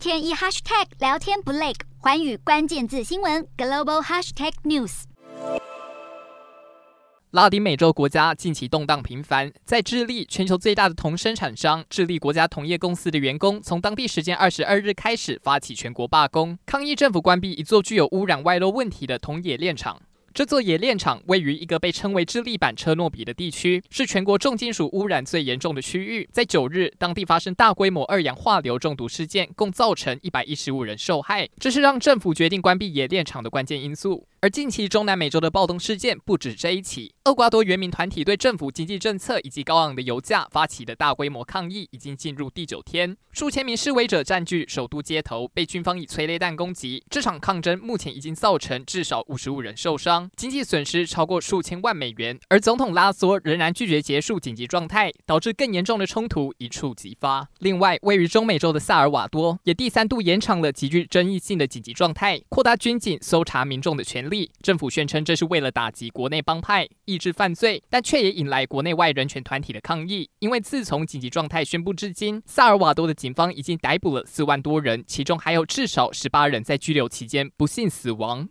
天一 hashtag 聊天不累，寰宇关键字新闻 global hashtag news。拉丁美洲国家近期动荡频繁，在智利，全球最大的铜生产商智利国家铜业公司的员工，从当地时间二十二日开始发起全国罢工，抗议政府关闭一座具有污染外漏问题的铜冶炼厂。这座冶炼厂位于一个被称为“智利版车诺比”的地区，是全国重金属污染最严重的区域。在九日，当地发生大规模二氧化硫中毒事件，共造成一百一十五人受害，这是让政府决定关闭冶炼厂的关键因素。而近期中南美洲的暴动事件不止这一起，厄瓜多原民团体对政府经济政策以及高昂的油价发起的大规模抗议已经进入第九天，数千名示威者占据首都街头，被军方以催泪弹攻击。这场抗争目前已经造成至少五十五人受伤，经济损失超过数千万美元。而总统拉索仍然拒绝结束紧急状态，导致更严重的冲突一触即发。另外，位于中美洲的萨尔瓦多也第三度延长了极具争议性的紧急状态，扩大军警搜查民众的权利。政府宣称这是为了打击国内帮派、抑制犯罪，但却也引来国内外人权团体的抗议。因为自从紧急状态宣布至今，萨尔瓦多的警方已经逮捕了四万多人，其中还有至少十八人在拘留期间不幸死亡。